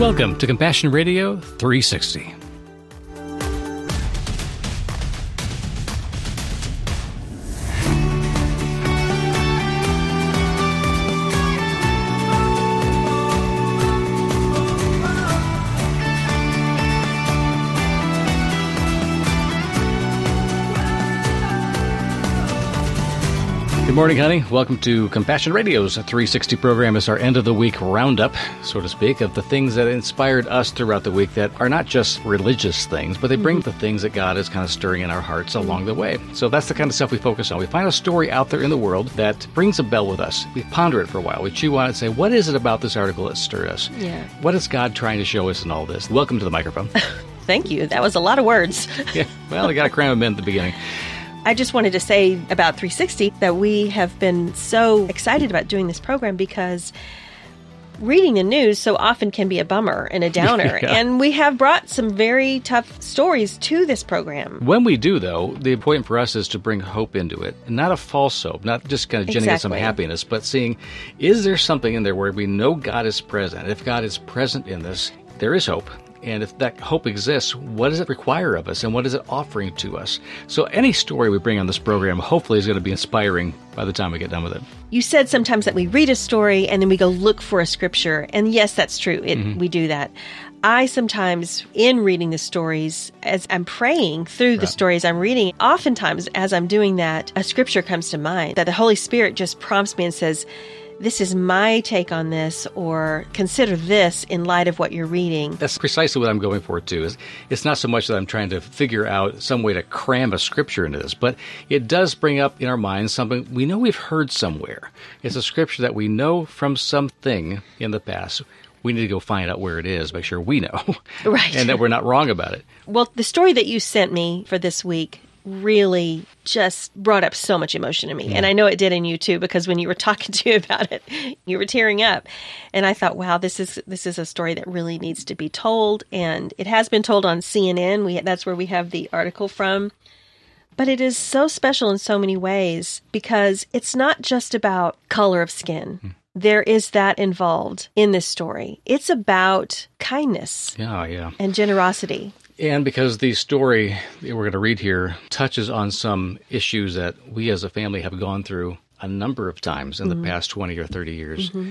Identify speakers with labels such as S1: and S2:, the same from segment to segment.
S1: Welcome to Compassion Radio 360. Good morning, honey. Welcome to Compassion Radio's 360 program. It's our end of the week roundup, so to speak, of the things that inspired us throughout the week that are not just religious things, but they bring mm-hmm. the things that God is kind of stirring in our hearts along the way. So that's the kind of stuff we focus on. We find a story out there in the world that brings a bell with us. We ponder it for a while. We chew on it and say, what is it about this article that stirred us?
S2: Yeah.
S1: What is God trying to show us in all this? Welcome to the microphone.
S2: Thank you. That was a lot of words.
S1: yeah, well, I got to cram them in at the beginning.
S2: I just wanted to say about 360 that we have been so excited about doing this program because reading the news so often can be a bummer and a downer.
S1: Yeah.
S2: And we have brought some very tough stories to this program.
S1: When we do, though, the point for us is to bring hope into it. Not a false hope, not just kind of generating some happiness, but seeing is there something in there where we know God is present? If God is present in this, there is hope. And if that hope exists, what does it require of us and what is it offering to us? So, any story we bring on this program hopefully is going to be inspiring by the time we get done with it.
S2: You said sometimes that we read a story and then we go look for a scripture. And yes, that's true. It, mm-hmm. We do that. I sometimes, in reading the stories, as I'm praying through the stories I'm reading, oftentimes as I'm doing that, a scripture comes to mind that the Holy Spirit just prompts me and says, This is my take on this, or consider this in light of what you're reading.
S1: That's precisely what I'm going for too. Is it's not so much that I'm trying to figure out some way to cram a scripture into this, but it does bring up in our minds something we know we've heard somewhere. It's a scripture that we know from something in the past. We need to go find out where it is, make sure we know,
S2: Right.
S1: and that we're not wrong about it.
S2: Well, the story that you sent me for this week really just brought up so much emotion in me. And I know it did in you too because when you were talking to me about it, you were tearing up. And I thought, wow, this is this is a story that really needs to be told and it has been told on CNN. We that's where we have the article from. But it is so special in so many ways because it's not just about color of skin. Hmm. There is that involved in this story. It's about kindness
S1: Yeah, yeah.
S2: and generosity.
S1: And because the story that we're going to read here touches on some issues that we as a family have gone through a number of times in the mm-hmm. past 20 or 30 years, mm-hmm.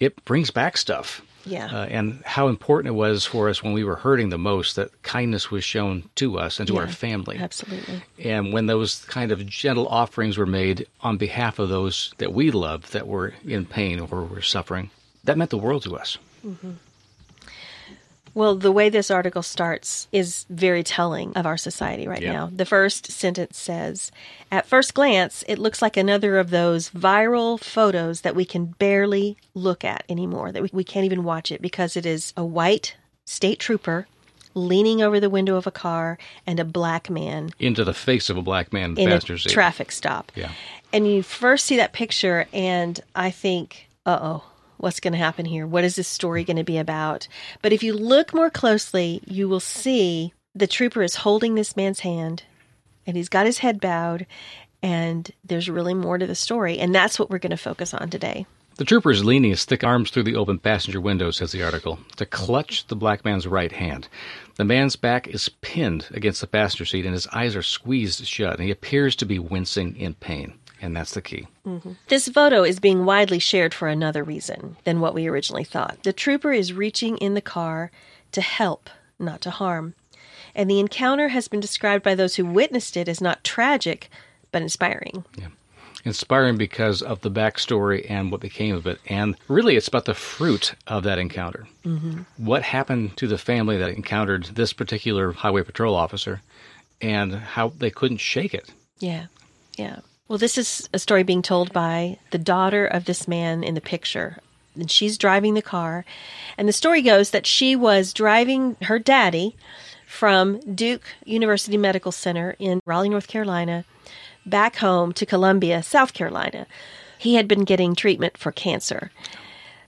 S1: it brings back stuff.
S2: Yeah.
S1: Uh, and how important it was for us when we were hurting the most that kindness was shown to us and to our family.
S2: Absolutely.
S1: And when those kind of gentle offerings were made on behalf of those that we loved that were in pain or were suffering, that meant the world to us. Mm-hmm.
S2: Well, the way this article starts is very telling of our society right
S1: Yeah.
S2: now. The first sentence says At first glance, it looks like another of those viral photos that we can barely look at anymore, that we, we can't even watch it because it is a white state trooper leaning over the window of a car and a black man
S1: Into the face of a black man in
S2: a traffic stop.
S1: Yeah.
S2: And you first see that picture, and I think, uh oh, what's going to happen here? What is this story going to be about? But if you look more closely, you will see the trooper is holding this man's hand, and he's got his head bowed, and there's really more to the story. And that's what we're going to focus on today.
S1: The trooper is leaning his thick arms through the open passenger window, says the article, to clutch the black man's right hand. The man's back is pinned against the passenger seat and his eyes are squeezed shut, and he appears to be wincing in pain. And that's the key.
S2: This photo is being widely shared for another reason than what we originally thought. The trooper is reaching in the car to help, not to harm. And the encounter has been described by those who witnessed it as not tragic, but inspiring. Yeah.
S1: Inspiring because of the backstory and what became of it. And really, it's about the fruit of that encounter. Mm-hmm. What happened to the family that encountered this particular highway patrol officer and how they couldn't shake it.
S2: Yeah, yeah. Well, this is a story being told by the daughter of this man in the picture. And she's driving the car. And the story goes that she was driving her daddy from Duke University Medical Center in Raleigh, North Carolina, back home to Columbia, South Carolina. He had been getting treatment for cancer,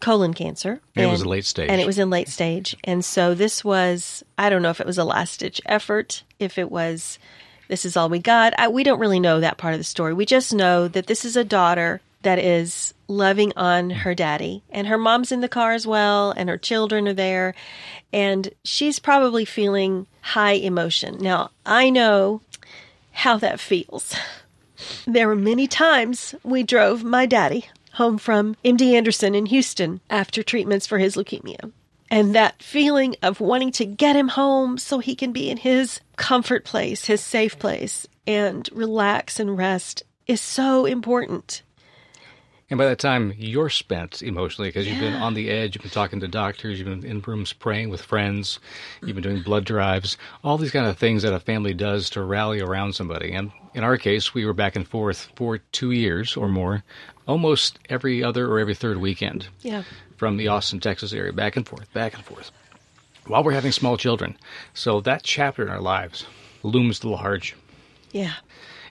S2: colon cancer.
S1: It was a late stage.
S2: And it was in late stage. And so this was, I don't know if it was a last ditch effort, if it was, this is all we got. I, we don't really know that part of the story. We just know that this is a daughter that is loving on her daddy. And her mom's in the car as well, and her children are there. And she's probably feeling high emotion. Now, I know how that feels. There were many times we drove my daddy home from MD Anderson in Houston after treatments for his leukemia. And that feeling of wanting to get him home so he can be in his comfort place, his safe place, and relax and rest is so important.
S1: And by that time, you're spent emotionally because you've been on the edge. You've been talking to doctors. You've been in rooms praying with friends. You've been doing blood drives. All these kind of things that a family does to rally around somebody. And in our case, we were back and forth for two years or more, almost every other or every third weekend.
S2: Yeah.
S1: From the Austin, Texas area, back and forth, back and forth, while we're having small children. So that chapter in our lives looms large.
S2: Yeah.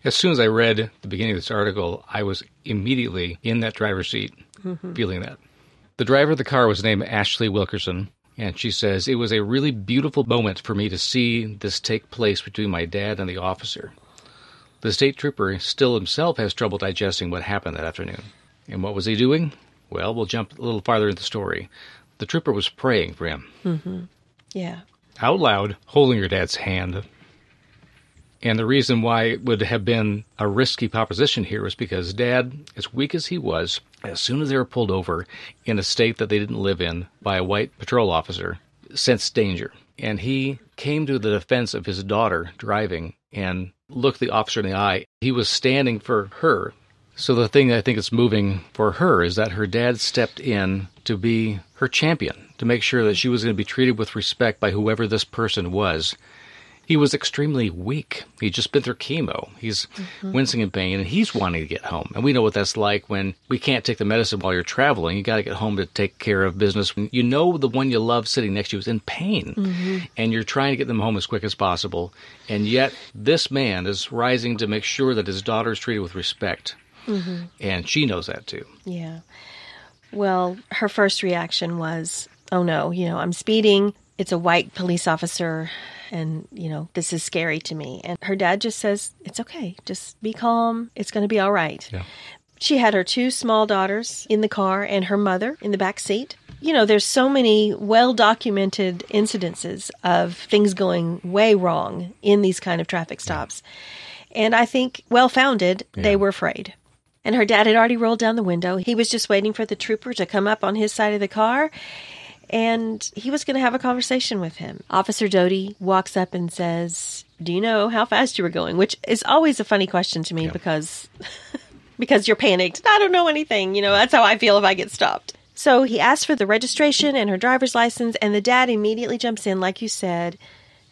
S1: As soon as I read the beginning of this article, I was immediately in that driver's seat, mm-hmm. feeling that. The driver of the car was named Ashley Wilkerson, and she says, It was a really beautiful moment for me to see this take place between my dad and the officer. The state trooper still himself has trouble digesting what happened that afternoon. And what was he doing? Well, we'll jump a little farther in the story. The trooper was praying for him.
S2: Mm-hmm. Yeah.
S1: Out loud, holding your dad's hand. And the reason why it would have been a risky proposition here was because Dad, as weak as he was, as soon as they were pulled over in a state that they didn't live in by a white patrol officer, sensed danger. And he came to the defense of his daughter driving and looked the officer in the eye. He was standing for her. So the thing I think is moving for her is that her dad stepped in to be her champion, to make sure that she was going to be treated with respect by whoever this person was he was extremely weak. He'd just been through chemo. He's mm-hmm. wincing in pain and he's wanting to get home. And we know what that's like when we can't take the medicine while you're traveling. You got to get home to take care of business. When you know the one you love sitting next to you is in pain mm-hmm. and you're trying to get them home as quick as possible. And yet this man is rising to make sure that his daughter is treated with respect. Mm-hmm. And she knows that too.
S2: Yeah. Well, her first reaction was, oh no, you know, I'm speeding. It's a white police officer and you know this is scary to me and her dad just says it's okay just be calm it's going to be all right yeah. she had her two small daughters in the car and her mother in the back seat you know there's so many well documented incidences of things going way wrong in these kind of traffic stops yeah. and i think well founded yeah. they were afraid and her dad had already rolled down the window. He was just waiting for the trooper to come up on his side of the car and he was going to have a conversation with him. Officer Doty walks up and says, "Do you know how fast you were going?" Which is always a funny question to me yeah. because because you're panicked. I don't know anything. You know, that's how I feel if I get stopped. So he asks for the registration and her driver's license, and the dad immediately jumps in, like you said.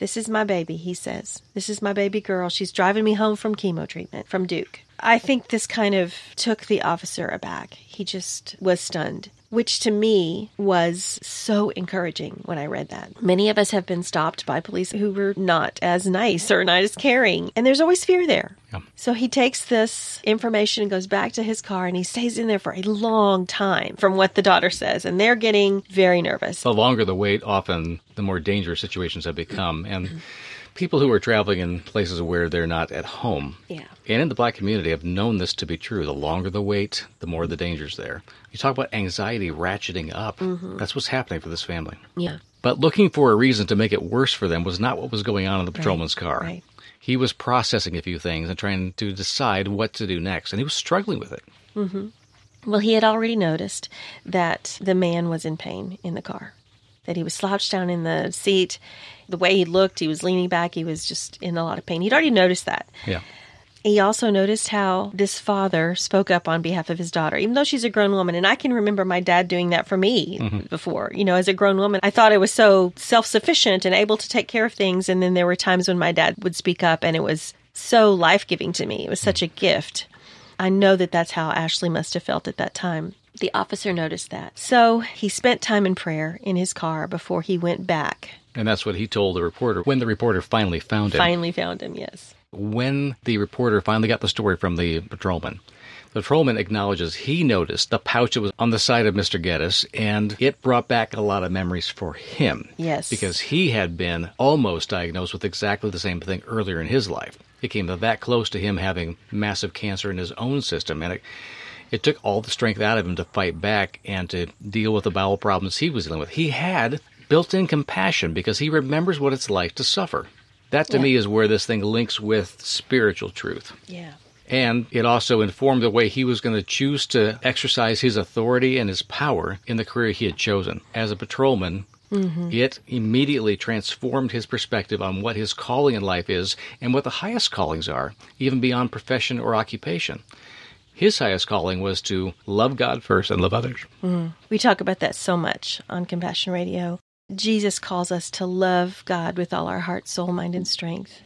S2: This is my baby, he says. This is my baby girl. She's driving me home from chemo treatment from Duke. I think this kind of took the officer aback. He just was stunned which to me was so encouraging when I read that. Many of us have been stopped by police who were not as nice or not as caring, and there's always fear there. Yeah. So he takes this information and goes back to his car and he stays in there for a long time from what the daughter says, and they're getting very nervous.
S1: The longer the wait, often the more dangerous situations have become. And people who are traveling in places where they're not at home.
S2: Yeah.
S1: And in the black community have known this to be true. The longer the wait, the more the dangers there. You talk about anxiety ratcheting up. Mm-hmm. That's what's happening for this family.
S2: Yeah.
S1: But looking for a reason to make it worse for them was not what was going on in the patrolman's
S2: right.
S1: car.
S2: Right.
S1: He was processing a few things and trying to decide what to do next, and he was struggling with it.
S2: Mm-hmm. Well, he had already noticed that the man was in pain in the car that he was slouched down in the seat. The way he looked, he was leaning back. He was just in a lot of pain. He'd already noticed that.
S1: Yeah.
S2: He also noticed how this father spoke up on behalf of his daughter, even though she's a grown woman. And I can remember my dad doing that for me mm-hmm. before. You know, as a grown woman, I thought I was so self sufficient and able to take care of things. And then there were times when my dad would speak up, and it was so life giving to me. It was such a gift. I know that that's how Ashley must have felt at that time. The officer noticed that. So he spent time in prayer in his car before he went back.
S1: And that's what he told the reporter when the reporter finally found him.
S2: Finally found him, yes.
S1: When the reporter finally got the story from the patrolman, the patrolman acknowledges he noticed the pouch that was on the side of Mr. Geddes, and it brought back a lot of memories for him.
S2: Yes.
S1: Because he had been almost diagnosed with exactly the same thing earlier in his life. It came that close to him having massive cancer in his own system, and it It took all the strength out of him to fight back and to deal with the bowel problems he was dealing with. He had built in compassion because he remembers what it's like to suffer. That to
S2: Yeah.
S1: me is where this thing links with spiritual truth.
S2: Yeah.
S1: And it also informed the way he was going to choose to exercise his authority and his power in the career he had chosen. As a patrolman, mm-hmm. it immediately transformed his perspective on what his calling in life is and what the highest callings are, even beyond profession or occupation. His highest calling was to love God first and love others. Mm-hmm.
S2: We talk about that so much on Compassion Radio. Jesus calls us to love God with all our heart, soul, mind, and strength,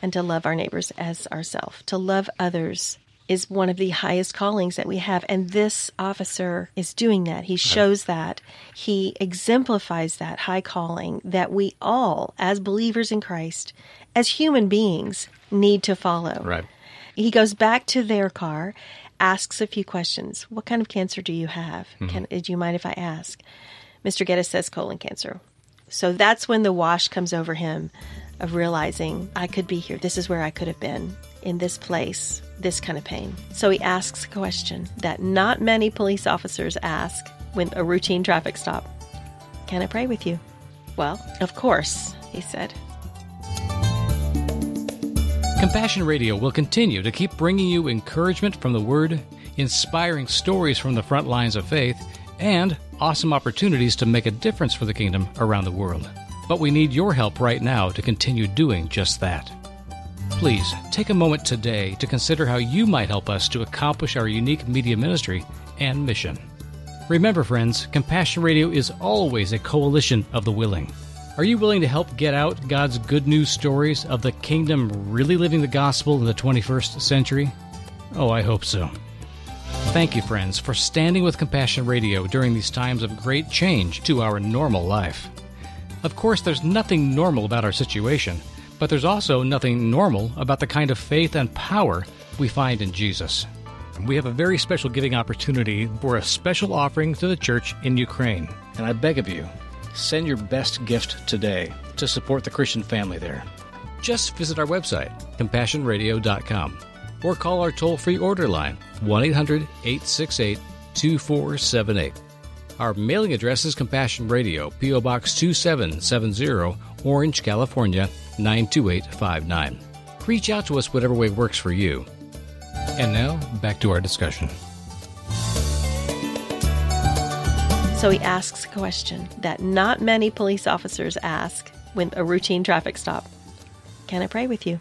S2: and to love our neighbors as ourselves. To love others is one of the highest callings that we have. And this officer is doing that. He shows that. He exemplifies that high calling that we all, as believers in Christ, as human beings, need to follow.
S1: Right.
S2: He goes back to their car, asks a few questions. What kind of cancer do you have? Mm-hmm. Can, do you mind if I ask? Mr. Geddes says colon cancer. So that's when the wash comes over him of realizing I could be here. This is where I could have been in this place, this kind of pain. So he asks a question that not many police officers ask when a routine traffic stop. Can I pray with you? Well, of course, he said.
S3: Compassion Radio will continue to keep bringing you encouragement from the Word, inspiring stories from the front lines of faith, and awesome opportunities to make a difference for the kingdom around the world. But we need your help right now to continue doing just that. Please take a moment today to consider how you might help us to accomplish our unique media ministry and mission. Remember, friends, Compassion Radio is always a coalition of the willing. Are you willing to help get out God's good news stories of the kingdom really living the gospel in the 21st century? Oh, I hope so. Thank you, friends, for standing with Compassion Radio during these times of great change to our normal life. Of course, there's nothing normal about our situation, but there's also nothing normal about the kind of faith and power we find in Jesus. We have a very special giving opportunity for a special offering to the church in Ukraine.
S1: And I beg of you, send your best gift today to support the Christian family there.
S3: Just visit our website, compassionradio.com, or call our toll free order line, 1 800 868 2478. Our mailing address is Compassion Radio, P.O. Box 2770, Orange, California 92859. Reach out to us whatever way works for you. And now, back to our discussion.
S2: So he asks a question that not many police officers ask when a routine traffic stop. Can I pray with you?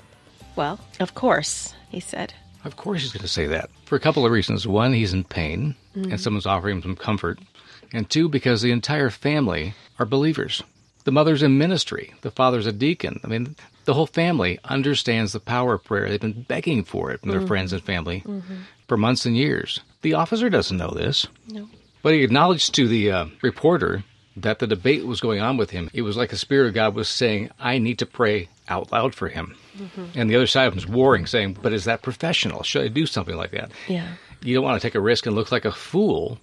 S2: Well, of course, he said.
S1: Of course, he's going to say that for a couple of reasons. One, he's in pain, and mm-hmm. someone's offering him some comfort. And two, because the entire family are believers. The mother's in ministry, the father's a deacon. I mean, the whole family understands the power of prayer. They've been begging for it from their mm-hmm. friends and family mm-hmm. for months and years. The officer doesn't know this.
S2: No.
S1: But he acknowledged to the uh, reporter that the debate was going on with him. It was like the Spirit of God was saying, I need to pray out loud for him. Mm-hmm. And the other side of him was warring, saying, But is that professional? Should I do something like that?
S2: Yeah.
S1: You don't want to take a risk and look like a fool.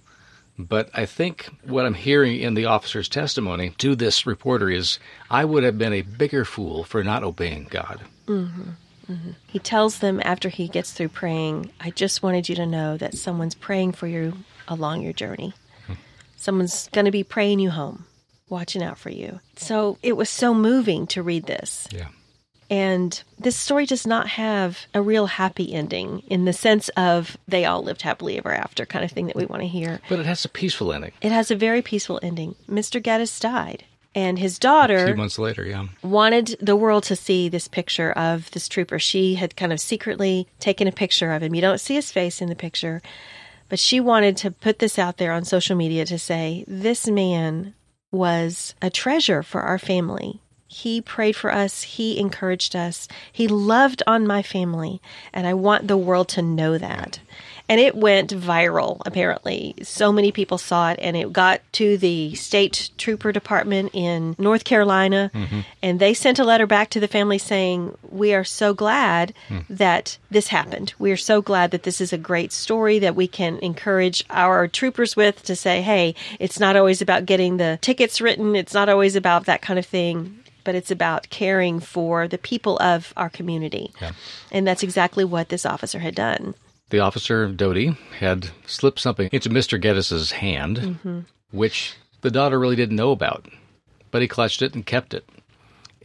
S1: But I think what I'm hearing in the officer's testimony to this reporter is, I would have been a bigger fool for not obeying God. Mm-hmm. Mm-hmm.
S2: He tells them after he gets through praying, I just wanted you to know that someone's praying for you along your journey. Someone's going to be praying you home, watching out for you. So it was so moving to read this.
S1: Yeah.
S2: And this story does not have a real happy ending in the sense of they all lived happily ever after kind of thing that we want to hear.
S1: But it has a peaceful ending.
S2: It has a very peaceful ending. Mr. Geddes died, and his daughter, A
S1: few months later, yeah.
S2: wanted the world to see this picture of this trooper. She had kind of secretly taken a picture of him. You don't see his face in the picture, but she wanted to put this out there on social media to say, This man was a treasure for our family. He prayed for us. He encouraged us. He loved on my family. And I want the world to know that. And it went viral, apparently. So many people saw it, and it got to the state trooper department in North Carolina. Mm-hmm. And they sent a letter back to the family saying, We are so glad hmm. that this happened. We are so glad that this is a great story that we can encourage our troopers with to say, Hey, it's not always about getting the tickets written, it's not always about that kind of thing. But it's about caring for the people of our community.
S1: Yeah.
S2: And that's exactly what this officer had done.
S1: The officer, Doty, had slipped something into Mr. Geddes's hand, mm-hmm. which the daughter really didn't know about, but he clutched it and kept it.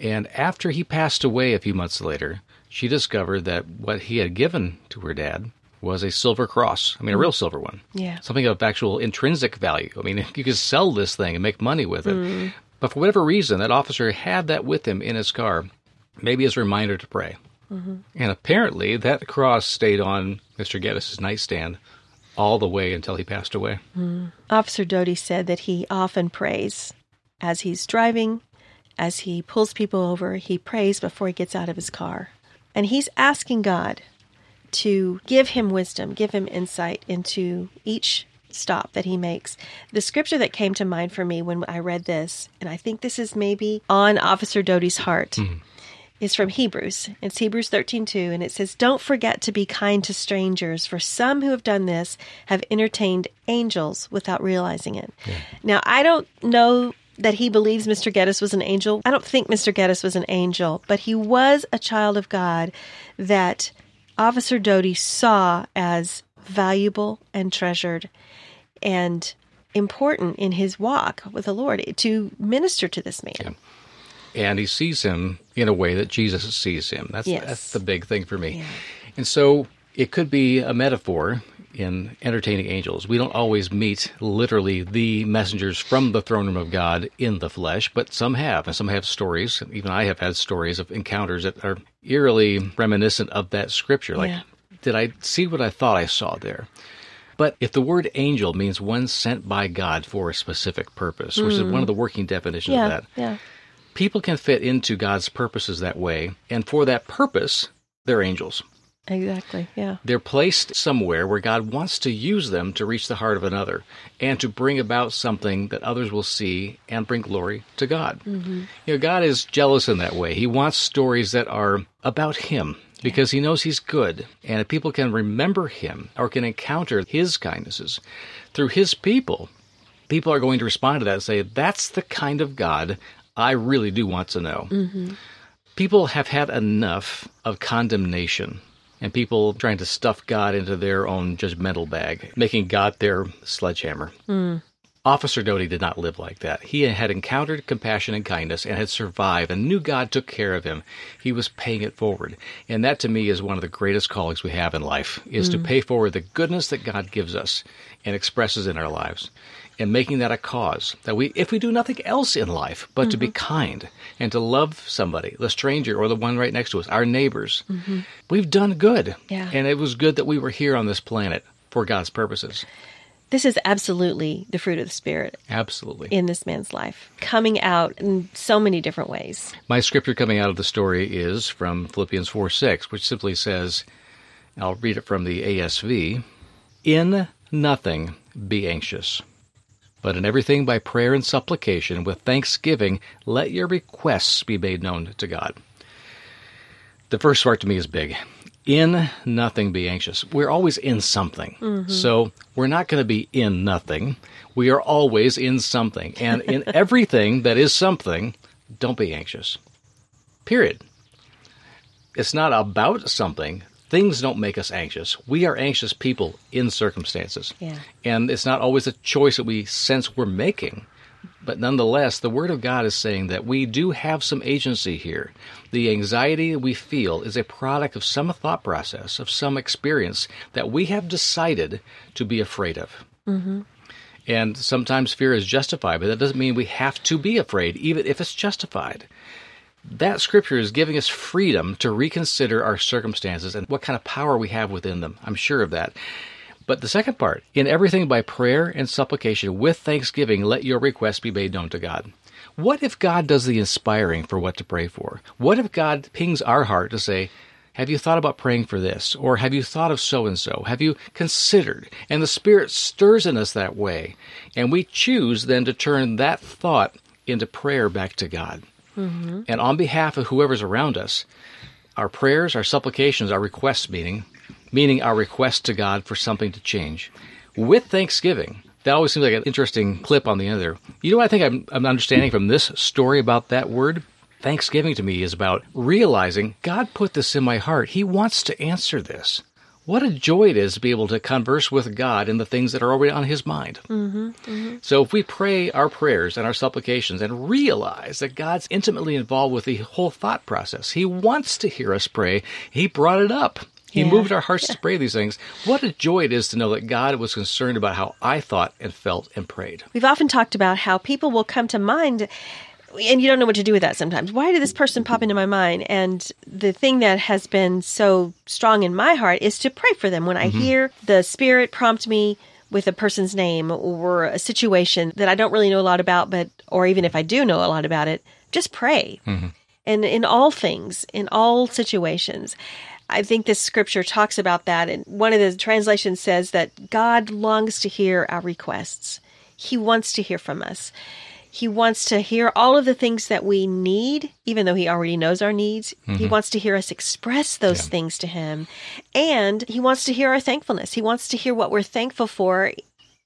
S1: And after he passed away a few months later, she discovered that what he had given to her dad was a silver cross. I mean, a real mm. silver one.
S2: Yeah.
S1: Something of actual intrinsic value. I mean, you could sell this thing and make money with it. Mm. But for whatever reason, that officer had that with him in his car, maybe as a reminder to pray. Mm-hmm. And apparently, that cross stayed on Mr. Geddes' nightstand all the way until he passed away. Mm.
S2: Officer Doty said that he often prays as he's driving, as he pulls people over, he prays before he gets out of his car. And he's asking God to give him wisdom, give him insight into each stop that he makes. The scripture that came to mind for me when I read this, and I think this is maybe on Officer Doty's heart. Mm. Is from Hebrews. It's Hebrews 13:2 and it says, "Don't forget to be kind to strangers, for some who have done this have entertained angels without realizing it." Now, I don't know that he believes Mr. Geddes was an angel. I don't think Mr. Geddes was an angel, but he was a child of God that Officer Doty saw as valuable and treasured and important in his walk with the Lord to minister to this man.
S1: and he sees him in a way that Jesus sees him. That's
S2: Yes.
S1: that's the big thing for me. And so it could be a metaphor in entertaining angels. We don't always meet literally the messengers from the throne room of God in the flesh, but some have, and some have stories. Even I have had stories of encounters that are eerily reminiscent of that scripture. Like,
S2: Yeah.
S1: did I see what I thought I saw there? But if the word angel means one sent by God for a specific purpose, which is hmm. one of the working definitions
S2: Yeah,
S1: of that,
S2: yeah.
S1: People can fit into God's purposes that way, and for that purpose, they're angels.
S2: Exactly. Yeah.
S1: They're placed somewhere where God wants to use them to reach the heart of another and to bring about something that others will see and bring glory to God. Mm-hmm. You know, God is jealous in that way. He wants stories that are about Him because He knows He's good. And if people can remember Him or can encounter His kindnesses through His people, people are going to respond to that and say, That's the kind of God I really do want to know. Mm-hmm. People have had enough of condemnation and people trying to stuff God into their own judgmental bag, making God their sledgehammer. Hmm. Officer Doty did not live like that. He had encountered compassion and kindness and had survived and knew God took care of him. He was paying it forward. And that to me is one of the greatest callings we have in life is to hmm. pay forward the goodness that God gives us and expresses in our lives. And making that a cause that we if we do nothing else in life but to be mm-hmm. kind and to love somebody, the stranger or the one right next to us, our neighbors. We've done good.
S2: Yeah.
S1: And it was good that we were here on this planet for God's purposes.
S2: This is absolutely the fruit of the Spirit
S1: Absolutely.
S2: in this man's life, coming out in so many different ways.
S1: My scripture coming out of the story is from Philippians 4 6, which simply says, I'll read it from the ASV In nothing be anxious, but in everything by prayer and supplication with thanksgiving, let your requests be made known to God. The first part to me is big. In nothing be anxious. We're always in something. Mm-hmm. So we're not going to be in nothing. We are always in something. And in everything that is something, don't be anxious. Period. It's not about something. Things don't make us anxious. We are anxious people in circumstances.
S2: Yeah.
S1: And it's not always a choice that we sense we're making. But nonetheless, the Word of God is saying that we do have some agency here. The anxiety we feel is a product of some thought process, of some experience that we have decided to be afraid of. Mm-hmm. And sometimes fear is justified, but that doesn't mean we have to be afraid, even if it's justified. That scripture is giving us freedom to reconsider our circumstances and what kind of power we have within them. I'm sure of that. But the second part, in everything by prayer and supplication with thanksgiving, let your requests be made known to God. What if God does the inspiring for what to pray for? What if God pings our heart to say, have you thought about praying for this? Or have you thought of so and so? Have you considered? And the Spirit stirs in us that way. And we choose then to turn that thought into prayer back to God. Mm-hmm. And on behalf of whoever's around us, our prayers, our supplications, our requests, meaning, meaning our request to God for something to change, with thanksgiving. That always seems like an interesting clip on the end there. You know what I think I'm, I'm understanding from this story about that word? Thanksgiving to me is about realizing God put this in my heart. He wants to answer this.
S4: What a joy it is to be able to converse with God in the things that are already on His mind. Mm-hmm, mm-hmm. So if we pray our prayers and our supplications and realize that God's intimately involved with the whole thought process, He wants to hear us pray. He brought it up. He yeah. moved our hearts to pray these things. What a joy it is to know that God was concerned about how I thought and felt and prayed.
S2: We've often talked about how people will come to mind and you don't know what to do with that sometimes. Why did this person pop into my mind? And the thing that has been so strong in my heart is to pray for them. When I mm-hmm. hear the Spirit prompt me with a person's name or a situation that I don't really know a lot about, but, or even if I do know a lot about it, just pray. Mm-hmm. And in all things, in all situations. I think this scripture talks about that. And one of the translations says that God longs to hear our requests. He wants to hear from us. He wants to hear all of the things that we need, even though he already knows our needs. Mm-hmm. He wants to hear us express those yeah. things to him. And he wants to hear our thankfulness. He wants to hear what we're thankful for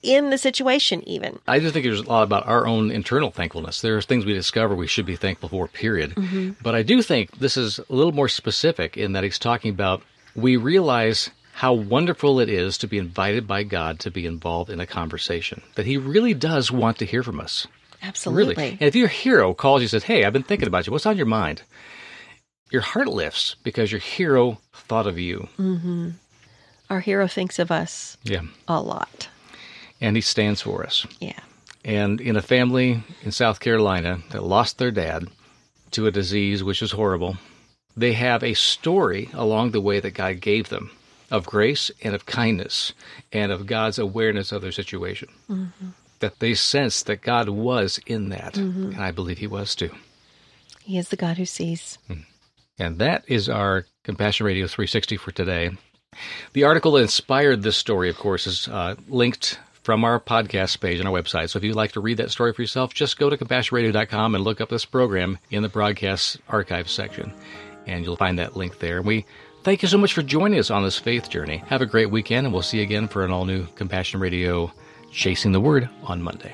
S2: in the situation, even.
S4: I just think there's a lot about our own internal thankfulness. There's things we discover we should be thankful for, period. Mm-hmm. But I do think this is a little more specific in that he's talking about we realize how wonderful it is to be invited by God to be involved in a conversation, that he really does want to hear from us.
S2: Absolutely.
S4: Really. And if your hero calls you and says, Hey, I've been thinking about you, what's on your mind? Your heart lifts because your hero thought of you.
S2: Mm-hmm. Our hero thinks of us
S4: yeah.
S2: a lot.
S4: And he stands for us.
S2: Yeah.
S4: And in a family in South Carolina that lost their dad to a disease which is horrible, they have a story along the way that God gave them of grace and of kindness and of God's awareness of their situation. Mm-hmm that they sensed that God was in that. Mm-hmm. And I believe He was too.
S2: He is the God who sees. Hmm.
S4: And that is our Compassion Radio 360 for today. The article that inspired this story, of course, is uh, linked from our podcast page on our website. So if you'd like to read that story for yourself, just go to compassionradio.com and look up this program in the broadcast archive section, and you'll find that link there. And we thank you so much for joining us on this faith journey. Have a great weekend, and we'll see you again for an all new Compassion Radio Chasing the Word on Monday.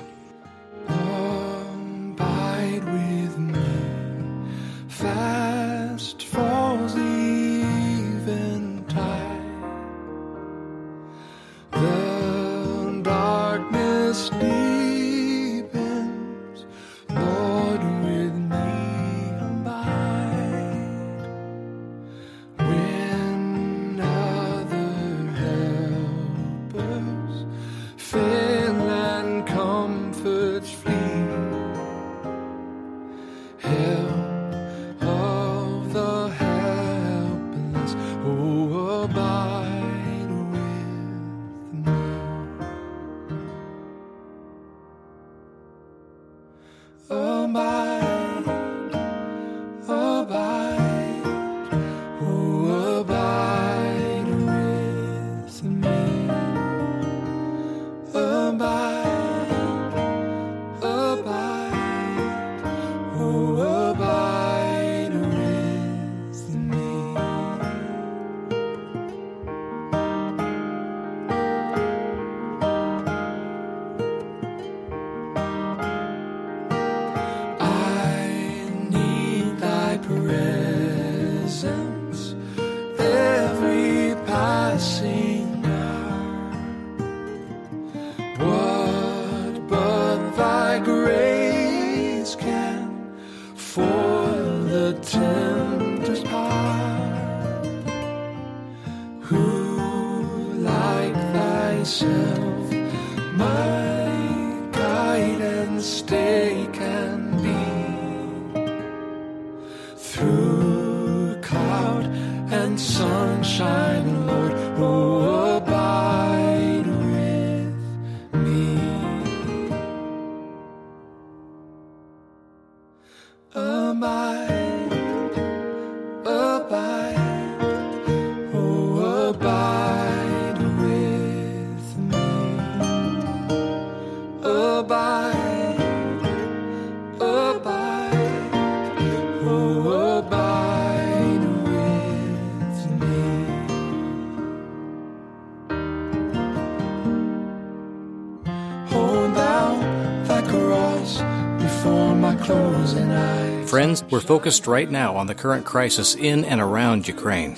S4: Focused right now on the current crisis in and around Ukraine.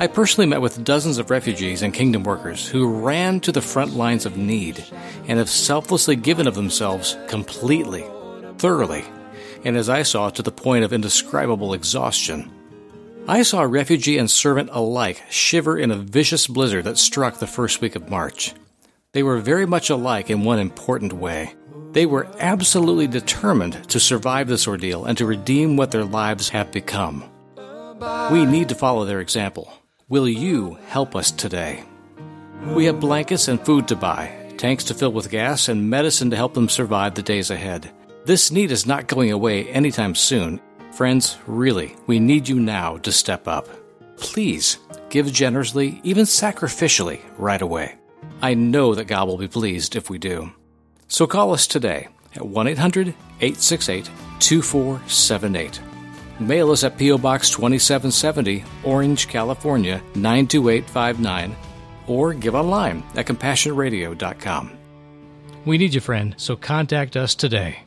S1: I personally met with dozens of refugees and kingdom workers who ran to the front lines of need and have selflessly given of themselves completely, thoroughly, and as I saw, to the point of indescribable exhaustion. I saw refugee and servant alike shiver in a vicious blizzard that struck the first week of March. They were very much alike in one important way. They were absolutely determined to survive this ordeal and to redeem what their lives have become. We need to follow their example. Will you help us today? We have blankets and food to buy, tanks to fill with gas, and medicine to help them survive the days ahead. This need is not going away anytime soon. Friends, really, we need you now to step up. Please give generously, even sacrificially, right away. I know that God will be pleased if we do. So call us today at 1 800 868 2478. Mail us at P.O. Box 2770, Orange, California 92859, or give online at CompassionRadio.com.
S3: We need you, friend, so contact us today.